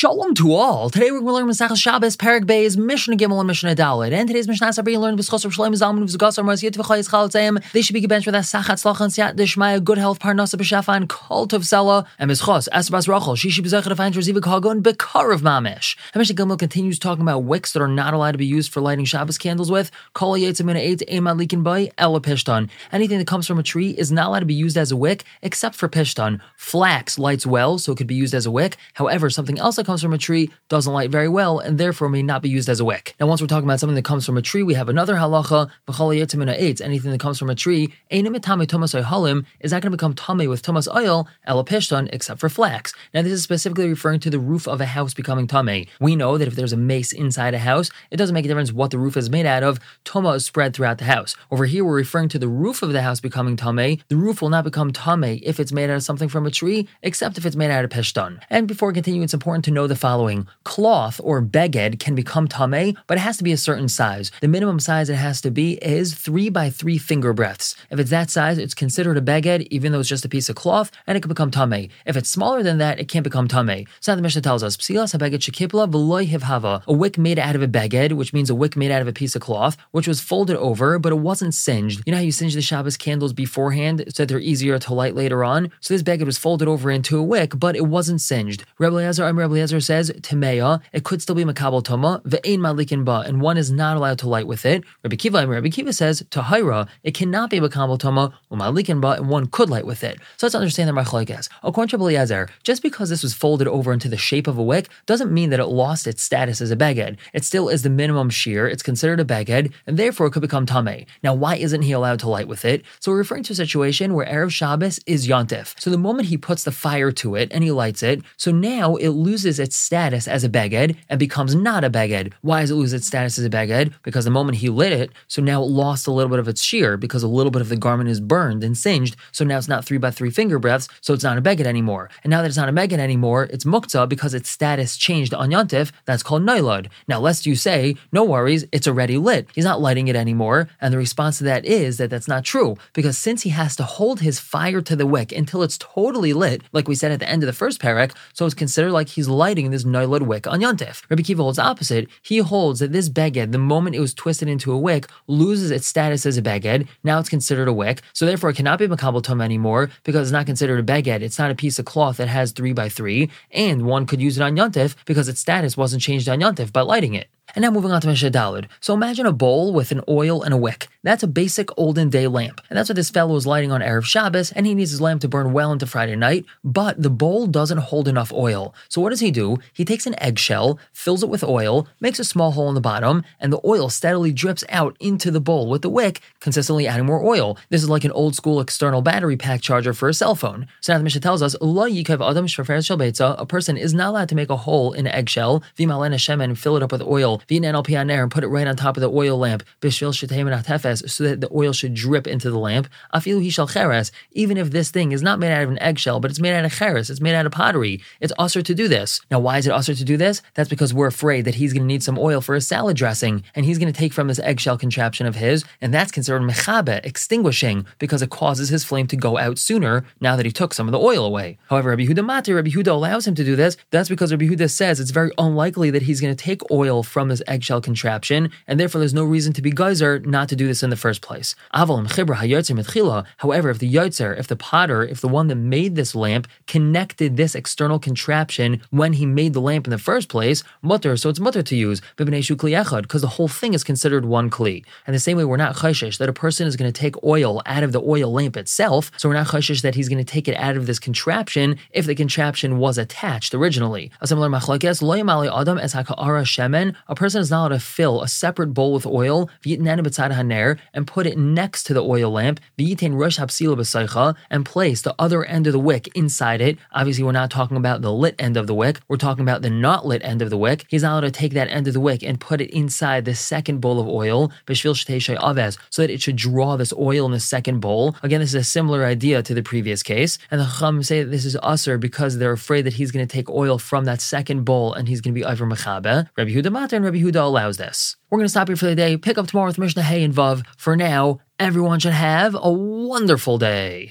Shalom to all. Today we're going to learn Masechah Shabbos, Perek Beis, Mishnah Gimel, and Mishnah Dalet. And today's Mishnah Sabri learned V'schos of Shalom Zalman V'zgas Armaz Yit V'chayis Chalatzayim. They should be gebenched with a Sachat Slach and Siyat Dishmaya, good health, Parnasa B'shafa, and Cult of Sela. And Mischos, Esbas Rachel, she should be Zechah to find Reziva Kagon, Bekar of Mamish. And Mishnah Gimel continues talking about wicks that are not allowed to be used for lighting Shabbos candles with. Kol Yetzimina 8, Ema Likin Bay, Ela Pishtan. Anything that comes from a tree is not allowed to be used as a wick except for Pishtan. Flax lights well, so it could be used as a wick. However, something else that comes from a tree doesn't light very well and therefore may not be used as a wick. Now, once we're talking about something that comes from a tree, we have another halacha, anything that comes from a tree, is not going to become tame with tomas oil, elapishton, except for flax. Now, this is specifically referring to the roof of a house becoming tame. We know that if there's a meis inside a house, it doesn't make a difference what the roof is made out of, toma is spread throughout the house. Over here, we're referring to the roof of the house becoming tame. The roof will not become tame if it's made out of something from a tree, except if it's made out of pishton. And before we continue, it's important to know the following cloth or beged can become tame, but it has to be a certain size. The minimum size it has to be is three by three finger breadths. If it's that size, it's considered a beged, even though it's just a piece of cloth, and it can become tame. If it's smaller than that, it can't become tame. So the Mishnah tells us, Psilas habeged shekipla v'loy hivhava, a wick made out of a beged, which means a wick made out of a piece of cloth, which was folded over, but it wasn't singed. You know how you singe the Shabbos candles beforehand so that they're easier to light later on? So this beged was folded over into a wick, but it wasn't singed. Rebbe Eliezer, Rebbe says, Temeya, it could still be Makabal Toma, Ve'ein Malikin Ba, and one is not allowed to light with it. Rabbi Akiva, Rabbi Akiva says, Tahira, it cannot be Makabal Toma, Malikin Ba, and one could light with it. So let's understand the Machlaikas. According to Rabbi Eliezer, just because this was folded over into the shape of a wick doesn't mean that it lost its status as a beged. It still is the minimum shear, it's considered a beged, and therefore it could become Tame. Now, why isn't he allowed to light with it? So we're referring to a situation where Erev Shabbos is Yontif. So the moment he puts the fire to it and he lights it, so now it loses its status as a beged and becomes not a beged. Why does it lose its status as a beged? Because the moment he lit it, so now it lost a little bit of its shear because a little bit of the garment is burned and singed. So now it's not three by three finger breaths, so it's not a beged anymore. And now that it's not a beged anymore, it's muktzah because its status changed on yontif. That's called nailad. Now, lest you say, no worries, it's already lit. He's not lighting it anymore. And the response to that is that that's not true because since he has to hold his fire to the wick until it's totally lit, like we said at the end of the first parak, so it's considered like he's lighting this nailad wick on yontif. Rabbi Akiva holds opposite. He holds that this beged, the moment it was twisted into a wick, loses its status as a beged. Now it's considered a wick, so therefore it cannot be makabel tom anymore because it's not considered a beged. It's not a piece of cloth that has three by three, and one could use it on yontif because its status wasn't changed on yontif by lighting it. And now moving on to Mishnah Dalid. So imagine a bowl with an oil and a wick. That's a basic olden day lamp. And that's what this fellow is lighting on Erev Shabbos, and he needs his lamp to burn well into Friday night, but the bowl doesn't hold enough oil. So what does he do? He takes an eggshell, fills it with oil, makes a small hole in the bottom, and the oil steadily drips out into the bowl with the wick, consistently adding more oil. This is like an old school external battery pack charger for a cell phone. So now the Mishnah tells us, a person is not allowed to make a hole in an eggshell, and fill it up with oil, and put it right on top of the oil lamp, bishvil tefes, so that the oil should drip into the lamp. Even if this thing is not made out of an eggshell, but it's made out of cheres, it's made out of pottery, it's usher to do this. Now, why is it usher to do this? That's because we're afraid that he's going to need some oil for a salad dressing, and he's going to take from this eggshell contraption of his, and that's considered mechabe, extinguishing, because it causes his flame to go out sooner now that he took some of the oil away. However, Rabbi Yehuda Mati, Rabbi Yehuda allows him to do this. That's because Rabbi Yehuda says it's very unlikely that he's going to take oil from this eggshell contraption, and therefore there's no reason to be geyser not to do this in the first place. However, if the yotzer, if the potter, if the one that made this lamp connected this external contraption when he made the lamp in the first place, mutter, so it's mutter to use, because the whole thing is considered one kli. And the same way, we're not chayshish that a person is going to take oil out of the oil lamp itself, so we're not chayshish that he's going to take it out of this contraption if the contraption was attached originally. A similar machlekes, adam es shemen, a person is not allowed to fill a separate bowl with oil, and put it next to the oil lamp, and place the other end of the wick inside it. Obviously, we're not talking about the lit end of the wick, we're talking about the not lit end of the wick. He's not allowed to take that end of the wick and put it inside the second bowl of oil, so that it should draw this oil in the second bowl. Again, this is a similar idea to the previous case. And the Chacham say that this is usher because they're afraid that he's going to take oil from that second bowl and he's going to be over mechabe. Rabbi Yehuda Mata and Rabbi Yehuda allows this. We're going to stop here for the day. Pick up tomorrow with Mishnah Hay and Vav. For now, everyone should have a wonderful day.